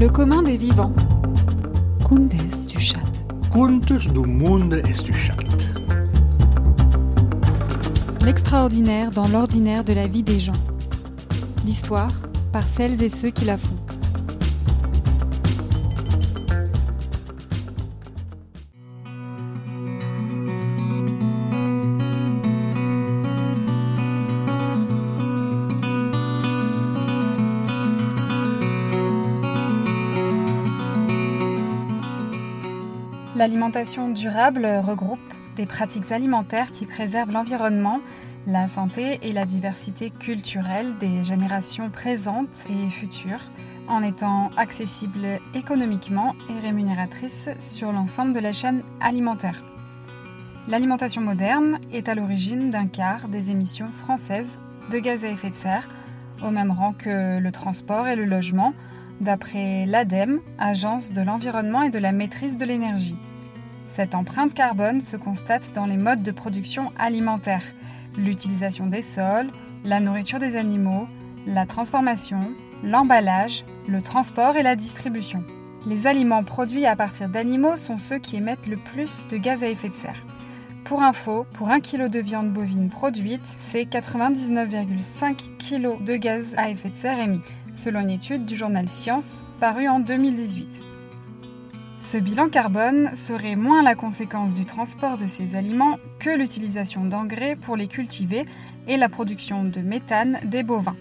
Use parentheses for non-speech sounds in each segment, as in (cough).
Le commun des vivants. Contes du chat. Contes du monde et du chat. L'extraordinaire dans l'ordinaire de la vie des gens. L'histoire par celles et ceux qui la font. L'alimentation durable regroupe des pratiques alimentaires qui préservent l'environnement, la santé et la diversité culturelle des générations présentes et futures, en étant accessible économiquement et rémunératrice sur l'ensemble de la chaîne alimentaire. L'alimentation moderne est à l'origine d'un quart des émissions françaises de gaz à effet de serre, au même rang que le transport et le logement, d'après l'ADEME, Agence de l'environnement et de la maîtrise de l'énergie. Cette empreinte carbone se constate dans les modes de production alimentaire, l'utilisation des sols, la nourriture des animaux, la transformation, l'emballage, le transport et la distribution. Les aliments produits à partir d'animaux sont ceux qui émettent le plus de gaz à effet de serre. Pour info, pour 1 kg de viande bovine produite, c'est 99,5 kg de gaz à effet de serre émis, selon une étude du journal Science parue en 2018. Ce bilan carbone serait moins la conséquence du transport de ces aliments que l'utilisation d'engrais pour les cultiver et la production de méthane des bovins.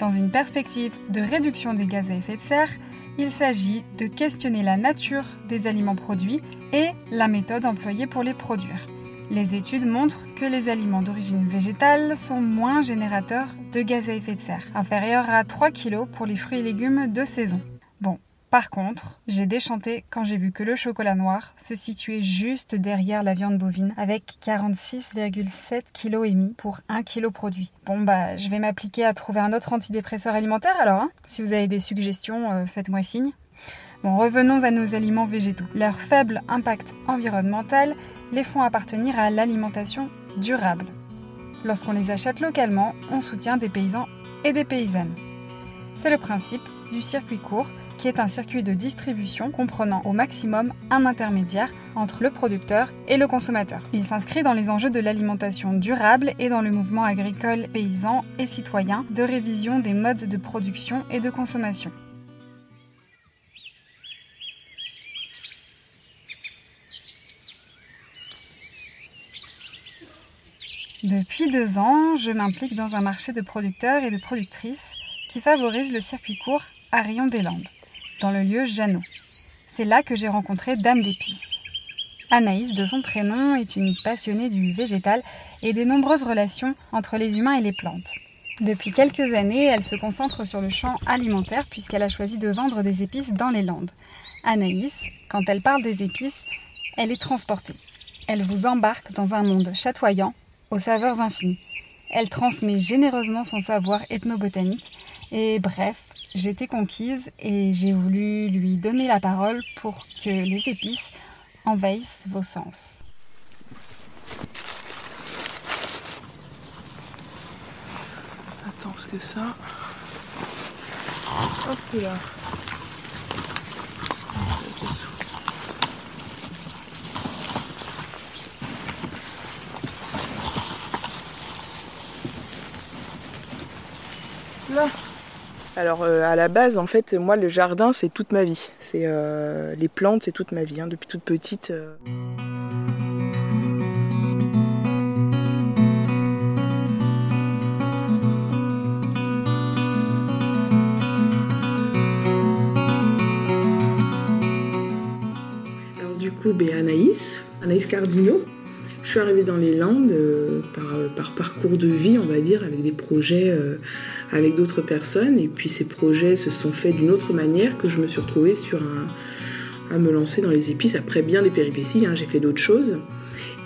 Dans une perspective de réduction des gaz à effet de serre, il s'agit de questionner la nature des aliments produits et la méthode employée pour les produire. Les études montrent que les aliments d'origine végétale sont moins générateurs de gaz à effet de serre, inférieurs à 3 kg pour les fruits et légumes de saison. Bon, par contre, j'ai déchanté quand j'ai vu que le chocolat noir se situait juste derrière la viande bovine avec 46,7 kg émis pour 1 kg produit. Bon bah, je vais m'appliquer à trouver un autre antidépresseur alimentaire alors. Hein. si vous avez des suggestions, euh, faites-moi signe. Bon, revenons à nos aliments végétaux. Leur faible impact environnemental les font appartenir à l'alimentation durable. Lorsqu'on les achète localement, on soutient des paysans et des paysannes. C'est le principe du circuit court qui est un circuit de distribution comprenant au maximum un intermédiaire entre le producteur et le consommateur. Il s'inscrit dans les enjeux de l'alimentation durable et dans le mouvement agricole, paysan et citoyen de révision des modes de production et de consommation. Depuis deux ans, je m'implique dans un marché de producteurs et de productrices qui favorise le circuit court à Rion des Landes dans le lieu Jeannot. C'est là que j'ai rencontré Dame d'épices. Anaïs, de son prénom, est une passionnée du végétal et des nombreuses relations entre les humains et les plantes. Depuis quelques années, elle se concentre sur le champ alimentaire puisqu'elle a choisi de vendre des épices dans les Landes. Anaïs, quand elle parle des épices, elle est transportée. Elle vous embarque dans un monde chatoyant, aux saveurs infinies. Elle transmet généreusement son savoir ethnobotanique et bref, j'étais conquise et j'ai voulu lui donner la parole pour que les épices envahissent vos sens. Attends, ce que ça. Hop là. Là. Alors euh, à la base, en fait, moi le jardin c'est toute ma vie. C'est euh, les plantes, c'est toute ma vie. Hein, depuis toute petite. Euh. Alors du coup, ben, Anaïs, Anaïs Cardino. Je suis arrivée dans les Landes par, par, parcours de vie, on va dire, avec des projets avec d'autres personnes. Et puis ces projets se sont faits d'une autre manière que je me suis retrouvée à me lancer dans les épices après bien des péripéties. Hein, j'ai fait d'autres choses.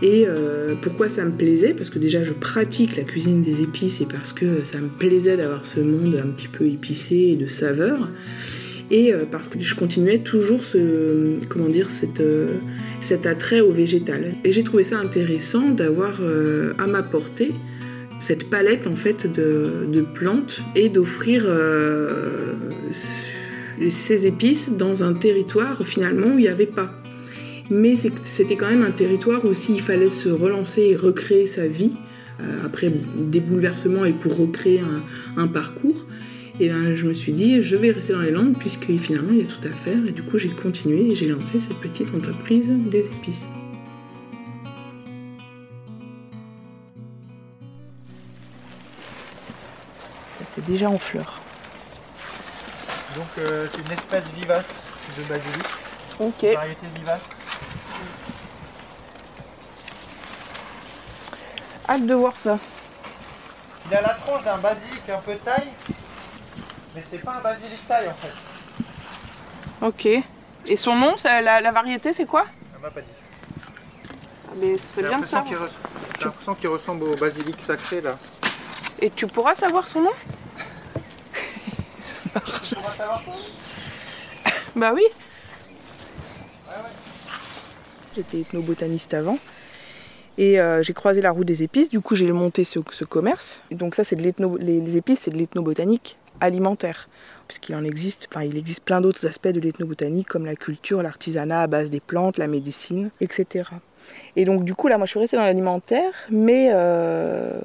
Et euh, pourquoi ça me plaisait? Parce que déjà je pratique la cuisine des épices et parce que ça me plaisait d'avoir ce monde un petit peu épicé et de saveurs. Et euh, parce que je continuais toujours ce, comment dire, cette, euh, cet attrait au végétal. Et j'ai trouvé ça intéressant d'avoir à ma portée cette palette en fait de, plantes et d'offrir euh, ces épices dans un territoire finalement où il n'y avait pas. Mais c'était quand même un territoire où s'il fallait se relancer et recréer sa vie, euh, après des bouleversements et pour recréer un, parcours, et ben, je me suis dit, je vais rester dans les Landes puisque finalement il y a tout à faire. Et du coup, j'ai continué et j'ai lancé cette petite entreprise des épices. C'est déjà en fleurs. Donc euh, c'est une espèce vivace de basilic. Ok. Une variété vivace. Hâte de voir ça. Il a la tronche d'un basilic un peu taille, mais c'est pas un basilic taille en fait. Ok. Et son nom, la, la, variété, c'est quoi? Elle m'a pas dit. Mais ce serait bien ça. J'ai l'impression qu'il ressemble au basilic sacré là. Et tu pourras savoir son nom? (laughs) Tu pourras savoir son nom? Bah oui. J'étais ethnobotaniste avant. Et euh, j'ai croisé la route des épices, du coup j'ai monté ce, ce commerce. donc ça c'est de l'ethno, les, épices, c'est de l'ethnobotanique alimentaire. Puisqu'il en existe, enfin il existe plein d'autres aspects de l'ethnobotanique comme la culture, l'artisanat à base des plantes, la médecine, etc. Et donc du coup là moi je suis restée dans l'alimentaire, mais euh,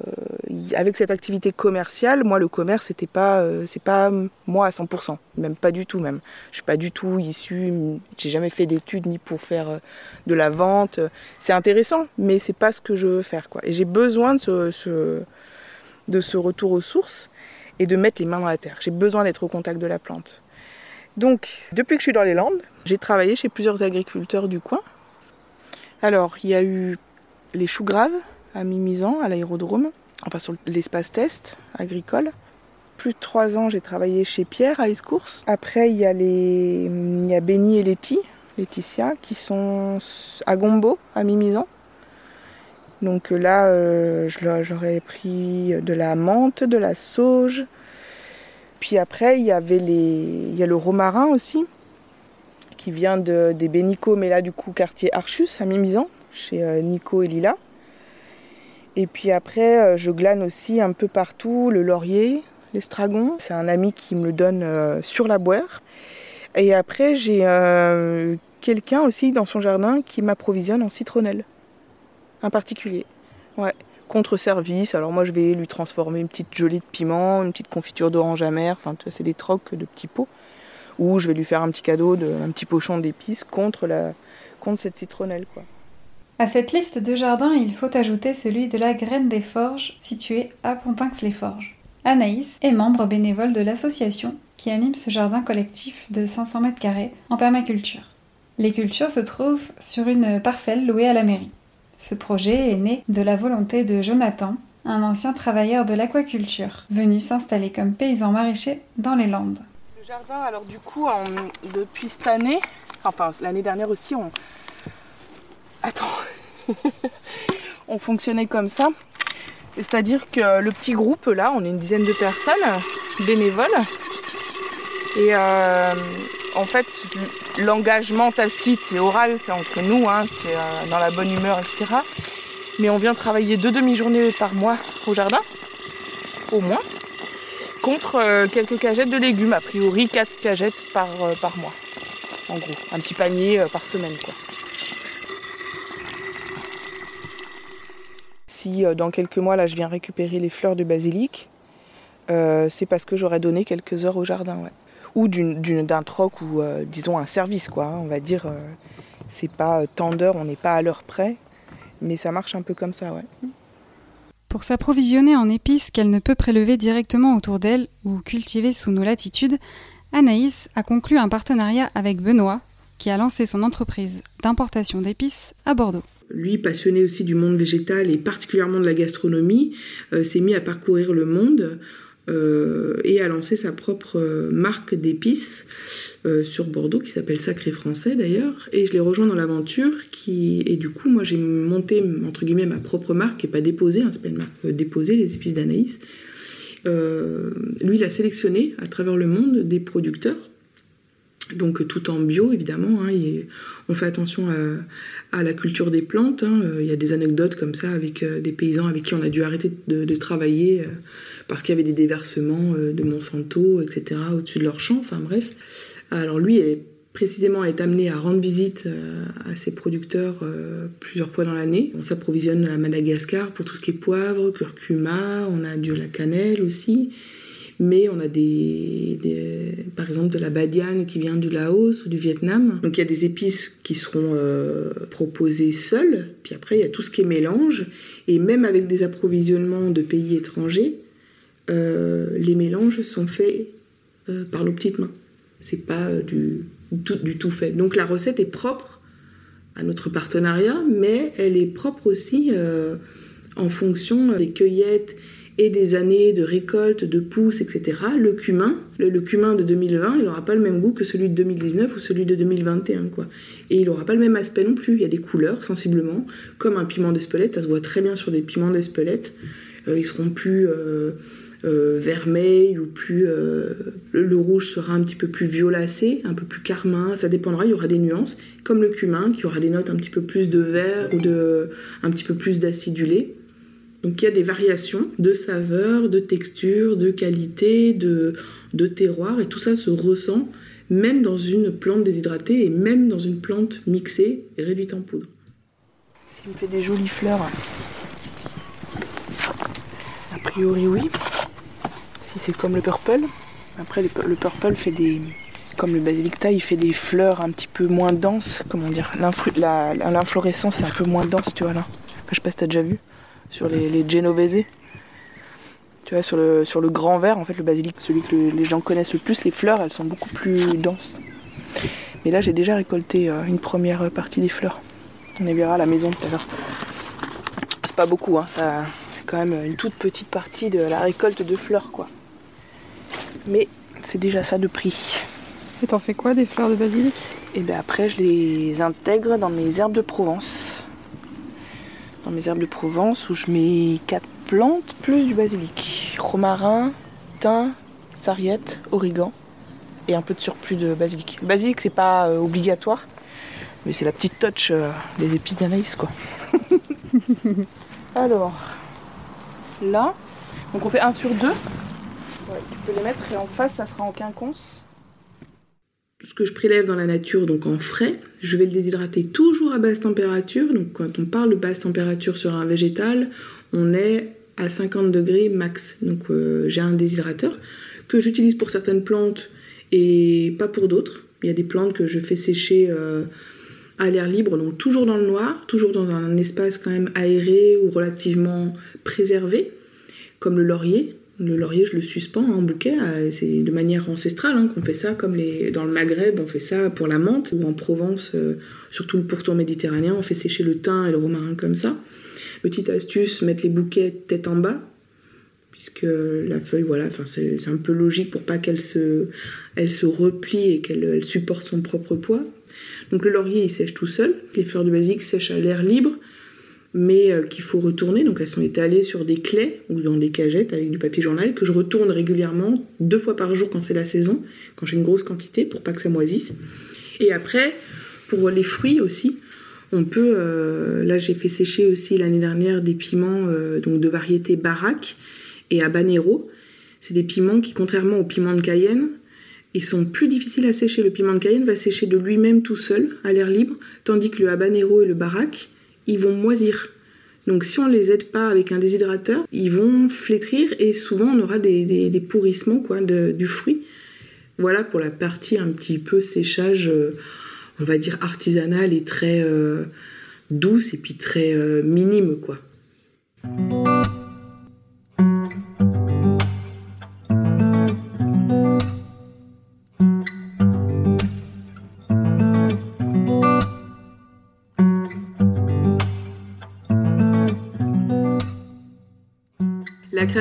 avec cette activité commerciale, moi le commerce c'était pas euh, c'est pas moi à 100%, même pas du tout même. Je suis pas du tout issue, j'ai jamais fait d'études ni pour faire euh, de la vente. C'est intéressant, mais c'est pas ce que je veux faire. Et j'ai besoin de ce retour aux sources et de mettre les mains dans la terre. J'ai besoin d'être au contact de la plante. Donc, depuis que je suis dans les Landes, j'ai travaillé chez plusieurs agriculteurs du coin, alors, il y a eu les choux graves à Mimizan, à l'aérodrome, enfin sur l'espace test agricole. Plus de trois ans, j'ai travaillé chez Pierre à Escourse. Après, il y a, les, il y a Benny et Letty, Laetitia, qui sont à Gombo, à Mimizan. Donc là, euh, j'aurais pris de la menthe, de la sauge. Puis après, il y avait les, il y a le romarin aussi, qui vient de, des Bénico, mais là du coup quartier Archus à Mimizan, chez euh, Nico et Lila. Et puis après, euh, je glane aussi un peu partout le laurier, l'estragon. C'est un ami qui me le donne euh, sur la boire. Et après, j'ai quelqu'un aussi dans son jardin qui m'approvisionne en citronnelle, un particulier. Ouais, contre service. Alors moi, je vais lui transformer une petite gelée de piment, une petite confiture d'orange amère. Enfin, c'est des trocs de petits pots ou je vais lui faire un petit cadeau, de, un petit pochon d'épices contre, la, contre cette citronnelle. Quoi. À cette liste de jardins, il faut ajouter celui de la Graine des Forges, situé à Pontinx-les-Forges. Anaïs est membre bénévole de l'association qui anime ce jardin collectif de 500 mètres carrés en permaculture. Les cultures se trouvent sur une parcelle louée à la mairie. Ce projet est né de la volonté de Jonathan, un ancien travailleur de l'aquaculture, venu s'installer comme paysan maraîcher dans les Landes jardin, alors du coup, depuis cette année, enfin l'année dernière aussi, on. Attends. (laughs) on fonctionnait comme ça. C'est-à-dire que le petit groupe, là, on est une dizaine de personnes, bénévoles. Et euh, en fait, l'engagement tacite, c'est oral, c'est entre nous, hein, c'est euh, dans la bonne humeur, etc. Mais on vient travailler deux demi-journées par mois au jardin, au moins contre euh, quelques cagettes de légumes, a priori 4 cagettes par, par mois. En gros, un petit panier par semaine. Quoi. Si dans quelques mois, là, je viens récupérer les fleurs de basilic, c'est parce que j'aurais donné quelques heures au jardin. Ou d'un troc ou, disons, un service, quoi. Hein. on va dire, c'est pas tant d'heures, on n'est pas à l'heure près, mais ça marche un peu comme ça, ouais. Pour s'approvisionner en épices qu'elle ne peut prélever directement autour d'elle ou cultiver sous nos latitudes, Anaïs a conclu un partenariat avec Benoît, qui a lancé son entreprise d'importation d'épices à Bordeaux. Lui, passionné aussi du monde végétal et particulièrement de la gastronomie, euh, s'est mis à parcourir le monde euh, et a lancé sa propre euh, marque d'épices euh, sur Bordeaux qui s'appelle Sacré Français d'ailleurs. Et je l'ai rejoint dans l'aventure qui et du coup moi j'ai monté entre guillemets ma propre marque n'est pas déposée, hein, c'est pas une marque déposée, les épices d'Anaïs. lui il a sélectionné à travers le monde des producteurs Donc tout en bio évidemment. Hein, on fait attention à, la culture des plantes. Hein. Il y a des anecdotes comme ça avec des paysans avec qui on a dû arrêter de, travailler parce qu'il y avait des déversements de Monsanto, etc. au-dessus de leur champ. Enfin bref. Alors lui précisément est amené à rendre visite euh, à ses producteurs euh, plusieurs fois dans l'année. On s'approvisionne à Madagascar pour tout ce qui est poivre, curcuma, on a de la cannelle aussi, mais on a des, par exemple de la badiane qui vient du Laos ou du Vietnam. Donc il y a des épices qui seront euh, proposées seules, puis après il y a tout ce qui est mélange, et même avec des approvisionnements de pays étrangers, les mélanges sont faits par nos petites mains. C'est pas du tout fait. Donc la recette est propre à notre partenariat, mais elle est propre aussi euh, en fonction des cueillettes et des années de récolte, de pousses, etc. Le cumin, le, cumin de 2020, il n'aura pas le même goût que celui de 2019 ou celui de 2021. Quoi. Et il n'aura pas le même aspect non plus. Il y a des couleurs sensiblement, comme un piment d'Espelette, ça se voit très bien sur des piments d'Espelette. Euh, ils seront plus... Euh, euh, vermeil ou plus. Euh, le, rouge sera un petit peu plus violacé, un peu plus carmin, ça dépendra, il y aura des nuances, comme le cumin qui aura des notes un petit peu plus de vert ou de, un petit peu plus d'acidulé. Donc il y a des variations de saveur, de texture, de qualité, de, de terroir, et tout ça se ressent même dans une plante déshydratée et même dans une plante mixée et réduite en poudre. S'il me fait des jolies fleurs, a priori oui si c'est comme le purple. Après, le purple fait des. Comme le basilicta, il fait des fleurs un petit peu moins denses. Comment dire L'inflorescence est un peu moins dense, tu vois là. je sais pas si t'as déjà vu. Sur les, les Genovese. Tu vois, sur le, sur le grand vert, en fait, le basilic, celui que les gens connaissent le plus, les fleurs, elles sont beaucoup plus denses. Mais là, j'ai déjà récolté euh, une première partie des fleurs. On les verra à la maison tout à l'heure. C'est pas beaucoup, hein, ça, c'est quand même une toute petite partie de la récolte de fleurs, quoi mais c'est déjà ça de prix. Et t'en fais quoi des fleurs de basilic? Et bien après je les intègre dans mes herbes de Provence. Mes herbes de Provence où je mets 4 plantes plus du basilic. Romarin, thym, sarriette, origan et un peu de surplus de basilic. Basilic c'est pas euh, obligatoire, mais c'est la petite touch euh, des épices d'anaïs quoi. (laughs) Alors, là, donc on fait 1 sur 2 tu peux les mettre et en face, ça sera en quinconce. Ce que je prélève dans la nature, donc en frais, je vais le déshydrater toujours à basse température. Donc quand on parle de basse température sur un végétal, on est à 50 degrés max. Donc euh, j'ai un déshydrateur que j'utilise pour certaines plantes et pas pour d'autres. Il y a des plantes que je fais sécher euh, à l'air libre, donc toujours dans le noir, toujours dans un espace quand même aéré ou relativement préservé, comme le laurier. Le laurier, je le suspends en bouquet. Euh, c'est de manière ancestrale hein, qu'on fait ça, comme dans le Maghreb, on fait ça pour la menthe, ou en Provence, euh, surtout le pourtour méditerranéen, on fait sécher le thym et le romarin comme ça. Petite astuce, mettre les bouquets tête en bas, puisque la feuille, voilà, c'est, c'est un peu logique pour pas qu'elle se, elle se replie et qu'elle supporte son propre poids. Donc le laurier, il sèche tout seul. Les fleurs de basique sèchent à l'air libre mais euh, qu'il faut retourner. Donc elles sont étalées sur des clés ou dans des cagettes avec du papier journal que je retourne régulièrement, deux fois par jour quand c'est la saison, quand j'ai une grosse quantité pour pas que ça moisisse. Et après, pour les fruits aussi, on peut. Euh, là, j'ai fait sécher aussi l'année dernière des piments euh, donc de variété baraque et habanero. C'est des piments qui, contrairement aux piments de Cayenne, ils sont plus difficiles à sécher. Le piment de Cayenne va sécher de lui-même tout seul, à l'air libre, tandis que le habanero et le baraque, ils vont moisir. Donc si on ne les aide pas avec un déshydrateur, ils vont flétrir et souvent on aura des, pourrissements quoi, du fruit. Voilà pour la partie un petit peu séchage, euh, on va dire artisanal et très euh, douce et puis très euh, minime quoi.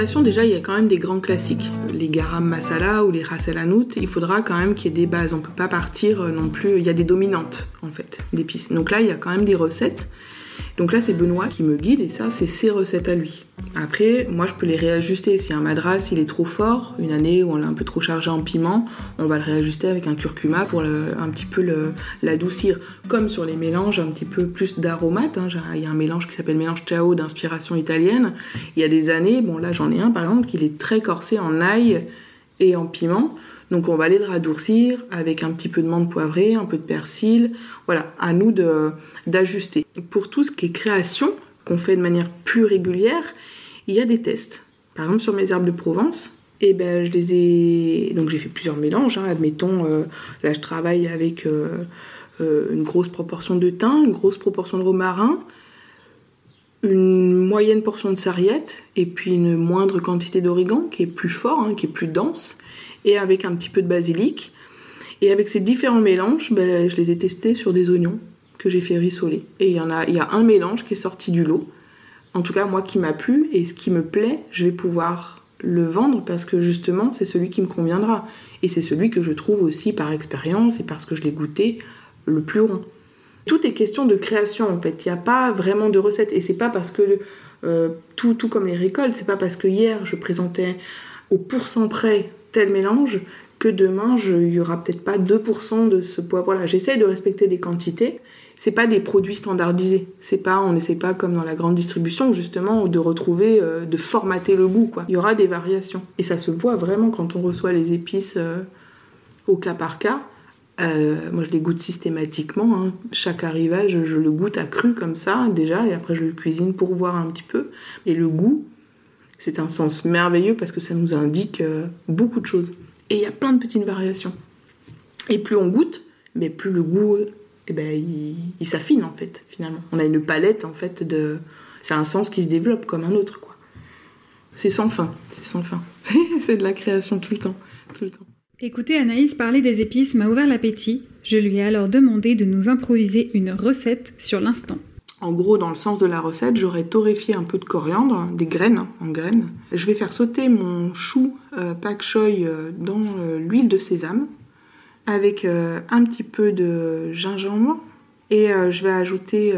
Déjà, il y a quand même des grands classiques. Les garam masala ou les ras il faudra quand même qu'il y ait des bases. On peut pas partir euh, non plus. Il y a des dominantes, en fait, d'épices. Donc là, il y a quand même des recettes. Donc là, c'est Benoît qui me guide et ça, c'est ses recettes à lui. Après, moi, je peux les réajuster. Si un madras, il est trop fort, une année où on l'a un peu trop chargé en piment, on va le réajuster avec un curcuma pour un petit peu l'adoucir. Comme sur les mélanges, un petit peu plus d'aromates. hein. Il y a un mélange qui s'appelle mélange Ciao d'inspiration italienne. Il y a des années, bon là, j'en ai un par exemple, qui est très corsé en ail et en piment. Donc on va aller le radoucir avec un petit peu de menthe poivrée, un peu de persil. Voilà, à nous d'ajuster. Pour tout ce qui est création, qu'on fait de manière plus régulière, il y a des tests. Par exemple sur mes herbes de Provence, et ben je. Donc j'ai fait plusieurs mélanges. hein. Admettons, euh, là je travaille avec euh, euh, une grosse proportion de thym, une grosse proportion de romarin, une moyenne portion de sarriette et puis une moindre quantité d'origan qui est plus fort, hein, qui est plus dense, et avec un petit peu de basilic. Et avec ces différents mélanges, ben, je les ai testés sur des oignons que j'ai fait rissoler. Et il y en a, il y a un mélange qui est sorti du lot. En tout cas, moi qui m'a plu et ce qui me plaît, je vais pouvoir le vendre parce que justement, c'est celui qui me conviendra. Et c'est celui que je trouve aussi par expérience et parce que je l'ai goûté le plus rond. Tout est question de création en fait. Il n'y a pas vraiment de recette. Et c'est pas parce que euh, tout, tout comme les récoltes, c'est pas parce que hier je présentais au pourcent près tel mélange que demain il y aura peut-être pas 2% de ce poids. Voilà, j'essaie de respecter des quantités. C'est pas des produits standardisés. C'est pas, on n'essaie pas comme dans la grande distribution justement de retrouver, euh, de formater le goût. Quoi. Il y aura des variations et ça se voit vraiment quand on reçoit les épices euh, au cas par cas. Euh, moi, je les goûte systématiquement. hein. Chaque arrivage, je le goûte à cru comme ça, déjà, et après, je le cuisine pour voir un petit peu. Et le goût, c'est un sens merveilleux parce que ça nous indique euh, beaucoup de choses. Et il y a plein de petites variations. Et plus on goûte, mais plus le goût, eh ben, il, s'affine, en fait, finalement. On a une palette, en fait, de... C'est un sens qui se développe comme un autre, quoi. C'est sans fin, c'est sans fin. (laughs) c'est de la création tout le temps, tout le temps. Écouter Anaïs parler des épices m'a ouvert l'appétit. Je lui ai alors demandé de nous improviser une recette sur l'instant. En gros, dans le sens de la recette, j'aurais torréfié un peu de coriandre, des graines en graines. Je vais faire sauter mon chou euh, pak choi euh, dans euh, l'huile de sésame avec un petit peu de gingembre et je vais ajouter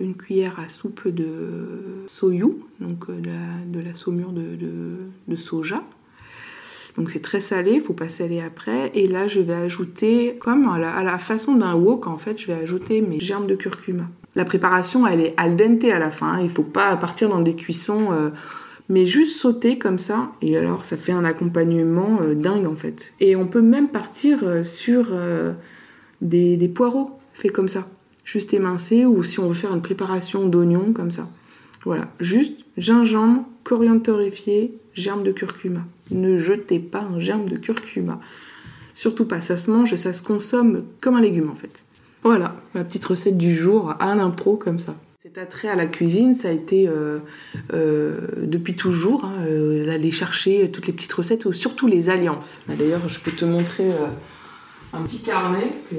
une cuillère à soupe de soyou, donc de, la, de la saumure de soja. Donc c'est très salé, il faut pas saler après. Et là, je vais ajouter, comme à la, à la façon d'un wok, en fait, je vais ajouter mes germes de curcuma. La préparation, elle est al dente à la fin. hein. Il faut pas partir dans des cuissons, euh, mais juste sauter comme ça. Et alors, ça fait un accompagnement euh, dingue, en fait. Et on peut même partir euh, sur des, des poireaux faits comme ça. Juste émincés, ou si on veut faire une préparation d'oignons, comme ça. Voilà, juste gingembre, coriandre torréfié, germe de curcuma. Ne jetez pas un germe de curcuma. Surtout pas, ça se mange, ça se consomme comme un légume en fait. Voilà, ma petite recette du jour à l'impro comme ça. Cet attrait à la cuisine, ça a été euh, euh, depuis toujours, hein, euh, d'aller chercher toutes les petites recettes, ou surtout les alliances. D'ailleurs, je peux te montrer un petit carnet, que,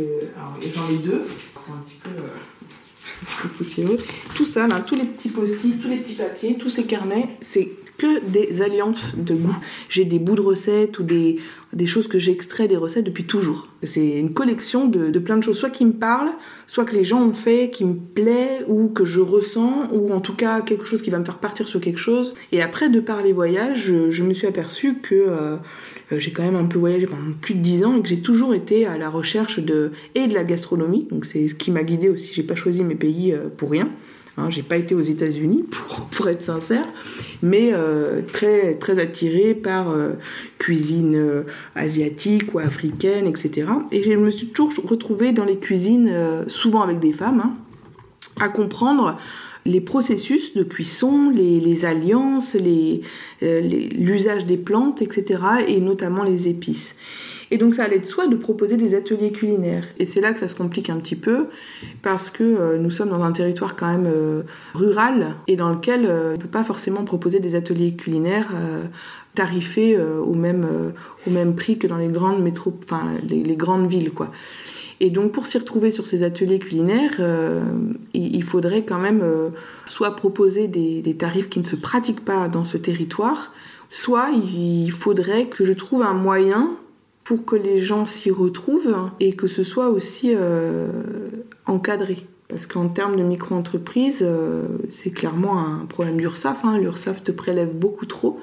j'en ai deux, c'est un petit peu... (laughs) un petit peu poussiéreux. Tout ça, tous les petits post-it, tous les petits papiers, tous ces carnets, c'est que des alliances de goût. J'ai des bouts de recettes ou des, des choses que j'extrais des recettes depuis toujours. C'est une collection de, plein de choses, soit qui me parlent, soit que les gens ont fait, qui me plaît, ou que je ressens, ou en tout cas quelque chose qui va me faire partir sur quelque chose. Et après, de par les voyages, je, me suis aperçue que euh, j'ai quand même un peu voyagé pendant plus de 10 ans et que j'ai toujours été à la recherche de et de la gastronomie. Donc c'est ce qui m'a guidée aussi. J'ai pas choisi mes pays euh, pour rien. Hein, j'ai pas été aux États-Unis (laughs) pour, être sincère, mais euh, très très attirée par euh, cuisine euh, asiatique ou africaine, etc. Et je me suis toujours retrouvée dans les cuisines, souvent avec des femmes, hein, à comprendre les processus de cuisson, les, alliances, l'usage des plantes, etc. et notamment les épices. Et donc ça allait de soi de proposer des ateliers culinaires. Et c'est là que ça se complique un petit peu, parce que euh, nous sommes dans un territoire quand même euh, rural, et dans lequel euh, on ne peut pas forcément proposer des ateliers culinaires tarifés au, même, prix que dans les grandes, métro... enfin, les, grandes villes. quoi. Et donc pour s'y retrouver sur ces ateliers culinaires, il, faudrait quand même soit proposer des, des tarifs qui ne se pratiquent pas dans ce territoire, soit il faudrait que je trouve un moyen pour que les gens s'y retrouvent et que ce soit aussi euh, encadré. Parce qu'en termes de micro-entreprise, euh, c'est clairement un problème d'URSSAF. Hein. L'URSSAF te prélève beaucoup trop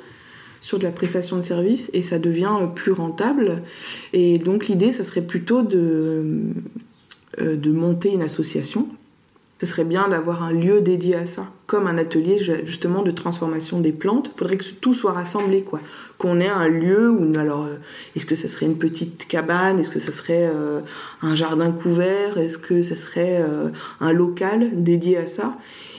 sur de la prestation de service et ça devient euh, plus rentable. Et donc l'idée, ça serait plutôt de, de monter une association. Ce serait bien d'avoir un lieu dédié à ça, comme un atelier justement de transformation des plantes. Il faudrait que tout soit rassemblé, quoi. Qu'on ait un lieu où, alors, euh, est-ce que ça serait une petite cabane? Est-ce que ça serait un jardin couvert? Est-ce que ça serait un local dédié à ça?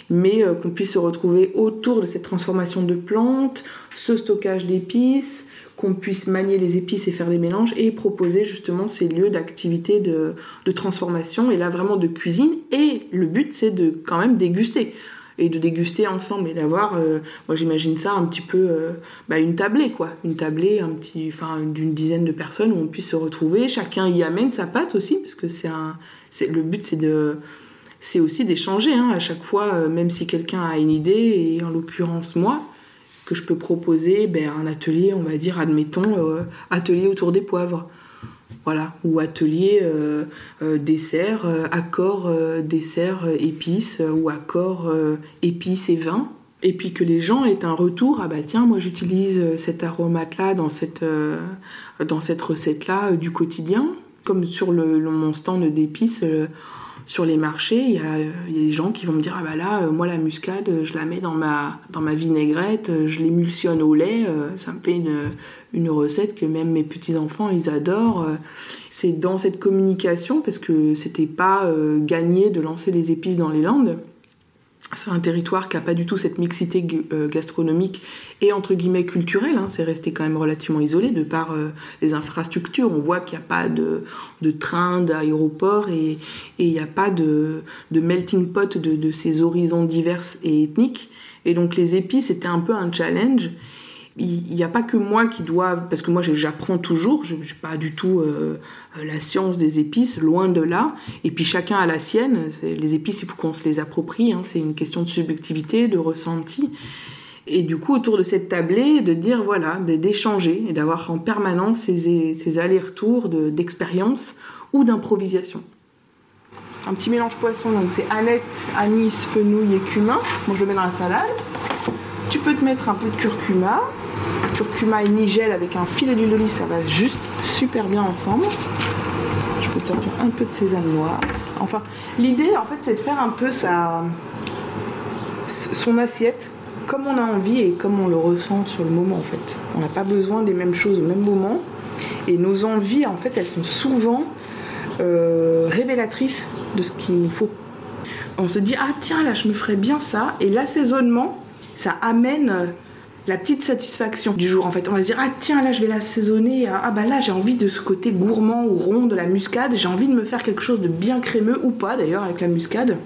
Mais qu'on puisse se retrouver autour de cette transformation de plantes, ce stockage d'épices, qu'on puisse manier les épices et faire des mélanges et proposer justement ces lieux d'activité de, transformation et là vraiment de cuisine. Et le but c'est de quand même déguster et de déguster ensemble et d'avoir, euh, moi j'imagine ça un petit peu, euh, bah, une tablée quoi, une tablée un petit, enfin d'une dizaine de personnes où on puisse se retrouver, chacun y amène sa pâte aussi parce que c'est un, c'est le but c'est de c'est aussi d'échanger hein, à chaque fois, euh, même si quelqu'un a une idée, et en l'occurrence moi, que je peux proposer ben, un atelier, on va dire, admettons, euh, atelier autour des poivres. Voilà, ou atelier euh, euh, dessert, accord dessert épices ou accord épices et vin. Et puis que les gens aient un retour, ah bah tiens, moi j'utilise cet aromate-là dans cette, dans cette recette-là du quotidien, comme sur le, mon stand d'épices sur les marchés, il y, a, des gens qui vont me dire Ah bah là, euh, moi la muscade, je la mets dans ma, vinaigrette, euh, je l'émulsionne au lait, euh, ça me fait une, une recette que même mes petits-enfants ils adorent. C'est dans cette communication, parce que c'était pas gagné de lancer les épices dans les Landes c'est un territoire qui n'a pas du tout cette mixité euh, gastronomique et entre guillemets culturelle. Hein. C'est resté quand même relativement isolé de par euh, les infrastructures. On voit qu'il n'y a pas de, de train, d'aéroport et il n'y a pas de, melting pot de, de, ces horizons divers et ethniques. Et donc les épices, c'était un peu un challenge il n'y a pas que moi qui dois, parce que moi j'apprends toujours, je n'ai pas du tout euh, la science des épices, loin de là, et puis chacun a la sienne, les épices il faut qu'on se les approprie, hein. c'est une question de subjectivité, de ressenti, et du coup autour de cette tablée, de dire voilà, d'échanger et d'avoir en permanence ces, ces allers-retours d'expérience ou d'improvisation. Un petit mélange poisson, donc c'est aneth, anis, fenouil et cumin, moi je le mets dans la salade. Tu peux te mettre un peu de curcuma, curcuma et nigel avec un filet d'huile d'olive, ça va juste super bien ensemble. Je peux sortir un peu de sésame noir. Enfin, l'idée, en fait, c'est de faire un peu son assiette comme on a envie et comme on le ressent sur le moment, en fait. On n'a pas besoin des mêmes choses au même moment. Et nos envies, en fait, elles sont souvent euh, révélatrices de ce qu'il nous faut. On se dit, ah tiens, là, je me ferais bien ça. Et l'assaisonnement, ça amène la petite satisfaction du jour en fait. On va se dire ah tiens là je vais l'assaisonner, ah bah là j'ai envie de ce côté gourmand ou rond de la muscade, j'ai envie de me faire quelque chose de bien crémeux ou pas d'ailleurs avec la muscade.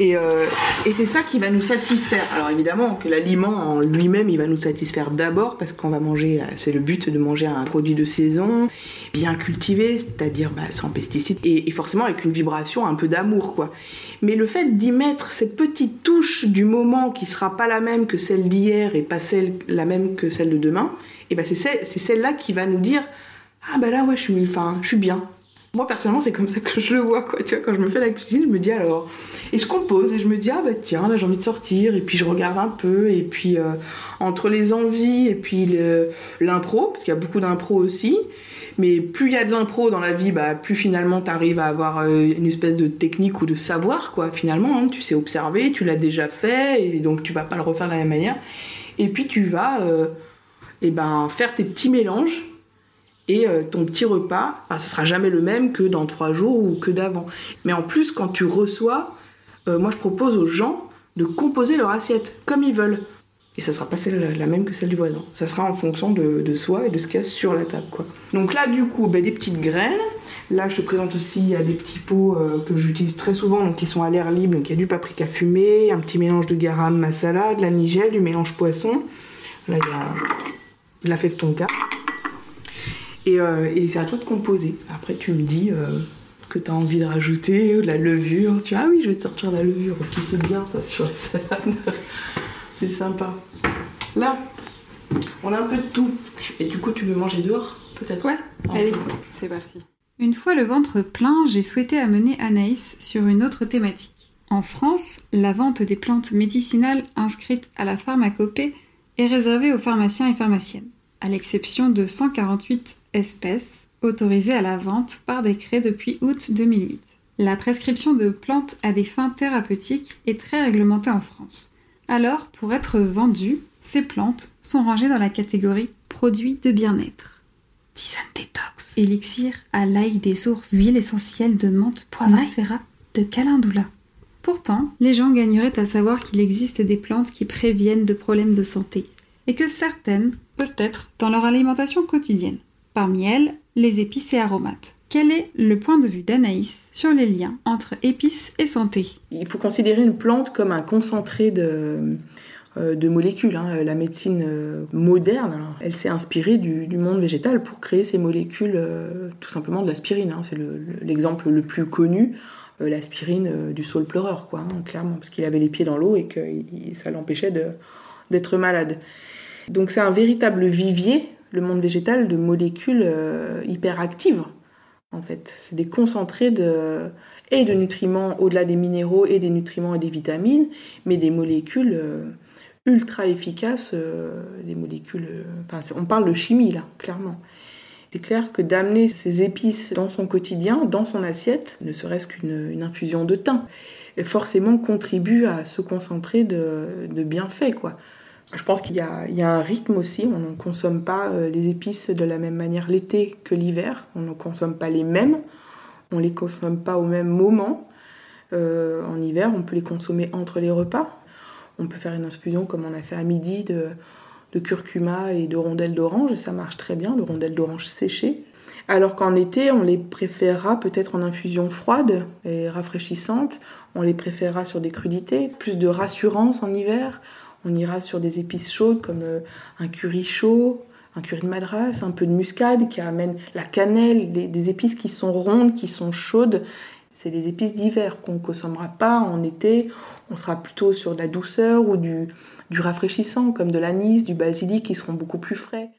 Euh, et, c'est ça qui va nous satisfaire. Alors évidemment que l'aliment en lui-même, il va nous satisfaire d'abord parce qu'on va manger, euh, c'est le but de manger un produit de saison, bien cultivé, c'est-à-dire bah, sans pesticides, et, forcément avec une vibration un peu d'amour, quoi. Mais le fait d'y mettre cette petite touche du moment qui sera pas la même que celle d'hier et pas celle la même que celle de demain, et ben c'est celle-là qui va nous dire ah bah là ouais je suis, enfin, je suis bien, moi personnellement c'est comme ça que je le vois quoi. Tu vois quand je me fais la cuisine, je me dis alors et je compose et je me dis ah bah tiens là j'ai envie de sortir et puis je regarde un peu et puis euh, entre les envies et puis l'impro parce qu'il y a beaucoup d'impro aussi. Mais plus il y a de l'impro dans la vie, bah, plus finalement tu arrives à avoir euh, une espèce de technique ou de savoir, quoi. Finalement, hein. tu sais observer, tu l'as déjà fait, et donc tu vas pas le refaire de la même manière. Et puis tu vas euh, eh ben, faire tes petits mélanges et euh, ton petit repas, ce sera jamais le même que dans trois jours ou que d'avant. Mais en plus, quand tu reçois, moi je propose aux gens de composer leur assiette comme ils veulent. Et ça sera pas celle, la même que celle du voisin. Ça sera en fonction de, soi et de ce qu'il y a sur la table. Quoi. Donc là, du coup, ben, des petites graines. Là, je te présente aussi il des petits pots euh, que j'utilise très souvent, donc qui sont à l'air libre. Donc il y a du paprika fumé, un petit mélange de garam masala, de la nigelle, du mélange poisson. Là, il y a de la fève tonka. Euh, et, c'est à toi de composer. Après, tu me dis euh, que tu as envie de rajouter de la levure. Tu dis, ah oui, je vais te sortir de la levure aussi, c'est bien ça sur la salade. C'est sympa. Là, on a un peu de tout. Et du coup, tu veux manger dehors, peut-être Ouais, allez, c'est parti. Une fois le ventre plein, j'ai souhaité amener Anaïs sur une autre thématique. En France, la vente des plantes médicinales inscrites à la pharmacopée est réservée aux pharmaciens et pharmaciennes, à l'exception de 148 espèces autorisées à la vente par décret depuis août 2008. La prescription de plantes à des fins thérapeutiques est très réglementée en France. Alors, pour être vendues, ces plantes sont rangées dans la catégorie produits de bien-être. Tisane détox, élixir à l'ail des ours, huile essentielle de menthe, poivre, macérat de calendula. Pourtant, les gens gagneraient à savoir qu'il existe des plantes qui préviennent de problèmes de santé et que certaines peuvent être dans leur alimentation quotidienne. Parmi elles, les épices et aromates. Quel est le point de vue d'Anaïs sur les liens entre épices et santé? Il faut considérer une plante comme un concentré de, euh, molécules. hein. La médecine euh, moderne, alors, elle s'est inspirée du, monde végétal pour créer ces molécules, euh, tout simplement de l'aspirine. hein. C'est le- le- l'exemple le, plus connu, l'aspirine du saule pleureur, quoi, hein, clairement, parce qu'il avait les pieds dans l'eau et que ça l'empêchait d'être malade. Donc c'est un véritable vivier, le monde végétal, de molécules hyperactives, en fait. C'est des concentrés de, et de nutriments au-delà des minéraux et des nutriments et des vitamines, mais des molécules euh, ultra efficaces, euh, des molécules... euh, on parle de chimie, là, clairement. C'est clair que d'amener ces épices dans son quotidien, dans son assiette, ne serait-ce qu'une une infusion de thym, forcément contribue à se concentrer de, de bienfaits, quoi. Je pense qu'il y, a- un rythme aussi. On ne consomme pas euh, les épices de la même manière l'été que l'hiver. On ne consomme pas les mêmes. On ne les consomme pas au même moment. Euh, en hiver, on peut les consommer entre les repas. On peut faire une infusion comme on a fait à midi de, curcuma et de rondelles d'orange. Ça marche très bien, de rondelles d'orange séchées. Alors qu'en été, on les préférera peut-être en infusion froide et rafraîchissante. On les préférera sur des crudités. Plus de rassurance en hiver. On ira sur des épices chaudes comme euh, un curry chaud, un curry de madras, un peu de muscade qui amène la cannelle, des, épices qui sont rondes, qui sont chaudes. C'est des épices d'hiver qu'on ne consommera pas en été. On sera plutôt sur de la douceur ou du, du rafraîchissant comme de l'anis, du basilic qui seront beaucoup plus frais.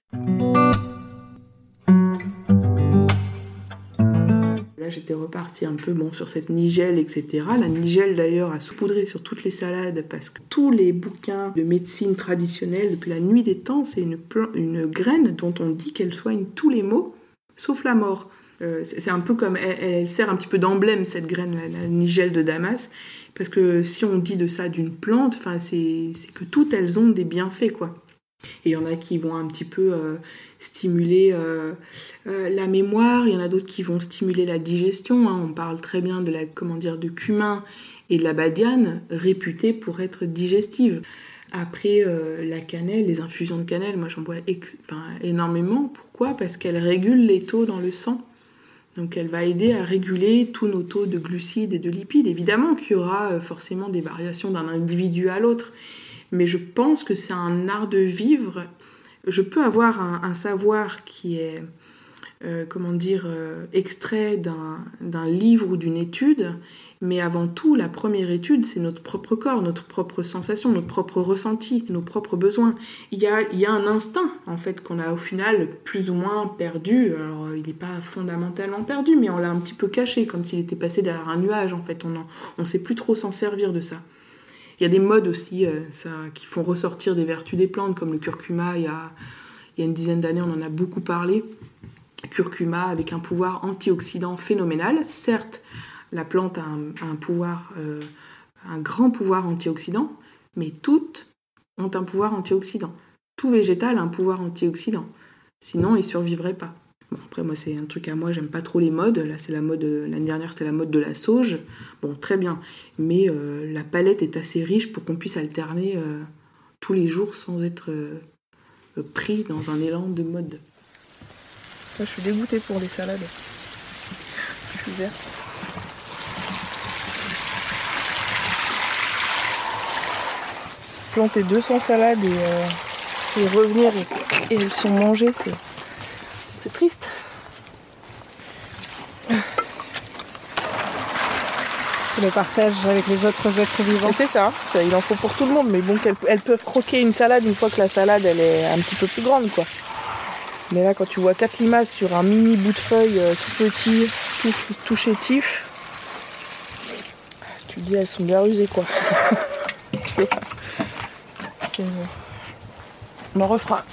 J'étais repartie un peu bon, sur cette nigelle, etc. La nigelle, d'ailleurs, a saupoudré sur toutes les salades parce que tous les bouquins de médecine traditionnelle, depuis la nuit des temps, c'est une, une graine dont on dit qu'elle soigne tous les maux, sauf la mort. Euh, c'est un peu comme. Elle, sert un petit peu d'emblème, cette graine, la, nigelle de Damas. Parce que si on dit de ça d'une plante, c'est que toutes elles ont des bienfaits, quoi. Et il y en a qui vont un petit peu euh, stimuler euh, euh, la mémoire, il y en a d'autres qui vont stimuler la digestion. hein. On parle très bien de la, comment dire, de cumin et de la badiane, réputée pour être digestive. Après, la cannelle, les infusions de cannelle, moi j'en bois énormément. Pourquoi? Parce qu'elle régule les taux dans le sang. Donc elle va aider à réguler tous nos taux de glucides et de lipides. Évidemment qu'il y aura forcément des variations d'un individu à l'autre, mais je pense que c'est un art de vivre. Je peux avoir un, savoir qui est, euh, comment dire, euh, extrait d'un d'un livre ou d'une étude, mais avant tout, la première étude, c'est notre propre corps, notre propre sensation, notre propre ressenti, nos propres besoins. Il y a, il y a un instinct, en fait, qu'on a au final plus ou moins perdu. Alors, il n'est pas fondamentalement perdu, mais on l'a un petit peu caché, comme s'il était passé derrière un nuage, en fait. On ne sait plus trop s'en servir de ça. Il y a des modes aussi euh, qui font ressortir des vertus des plantes, comme le curcuma. Il y a, une dizaine d'années, on en a beaucoup parlé. Curcuma avec un pouvoir antioxydant phénoménal. Certes, la plante a un, un pouvoir, euh, un grand pouvoir antioxydant, mais toutes ont un pouvoir antioxydant. Tout végétal a un pouvoir antioxydant. Sinon, il ne survivrait pas. Après, moi, c'est un truc à moi, j'aime pas trop les modes. Là, c'est la mode, l'année dernière, c'était la mode de la sauge. Bon, très bien. Mais euh, la palette est assez riche pour qu'on puisse alterner euh, tous les jours sans être euh, pris dans un élan de mode. Là, je suis dégoûtée pour les salades. Je suis verte. Planter 200 salades et, et revenir et, et elles sont mangées, c'est, c'est triste. Le partage avec les autres êtres vivants. C'est ça, ça, il en faut pour tout le monde, mais bon, qu'elles elles peuvent croquer une salade une fois que la salade elle est un petit peu plus grande, quoi. Mais là, quand tu vois quatre limaces sur un mini bout de feuille euh, tout petit, tout, tout chétif, tu te dis elles sont bien rusées quoi. (laughs) On en refera.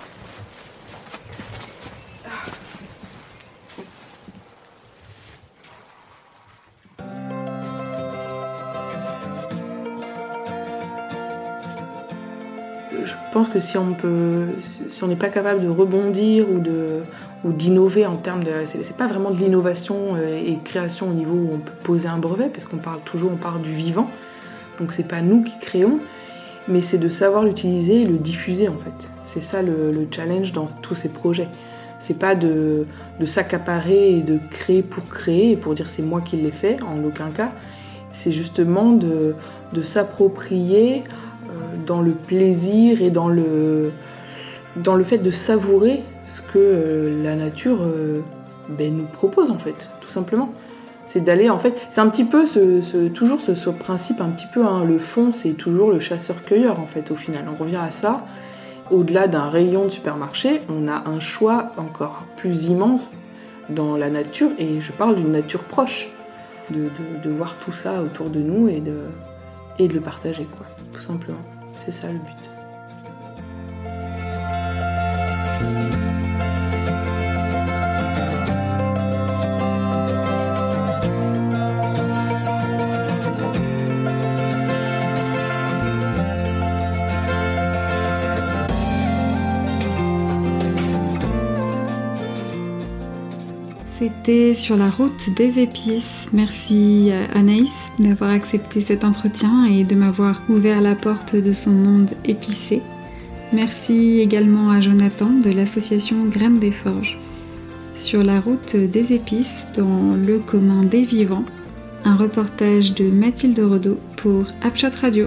Je pense que si on peut, si on n'est pas capable de rebondir ou de ou d'innover en termes de, c'est pas vraiment de l'innovation euh, et création au niveau où on peut poser un brevet, parce qu'on parle toujours, on parle du vivant, donc c'est pas nous qui créons, mais c'est de savoir l'utiliser et le diffuser en fait. C'est ça le, le challenge dans tous ces projets. C'est pas de, s'accaparer et de créer pour créer et pour dire c'est moi qui l'ai fait, en aucun cas. C'est justement de, s'approprier dans le plaisir et dans le, dans le fait de savourer ce que euh, la nature euh, ben, nous propose en fait, tout simplement. C'est d'aller en fait, c'est un petit peu ce, toujours ce, ce principe un petit peu, hein, le fond c'est toujours le chasseur-cueilleur en fait au final. On revient à ça. Au-delà d'un rayon de supermarché, on a un choix encore plus immense dans la nature et je parle d'une nature proche, de, de- de voir tout ça autour de nous et de, et de le partager quoi, tout simplement. C'est ça le but. Sur la route des épices. Merci à Anaïs d'avoir accepté cet entretien et de m'avoir ouvert la porte de son monde épicé. Merci également à Jonathan de l'association Graines des Forges. Sur la route des épices, dans le commun des vivants, un reportage de Mathilde Rodeau pour Upshot Radio.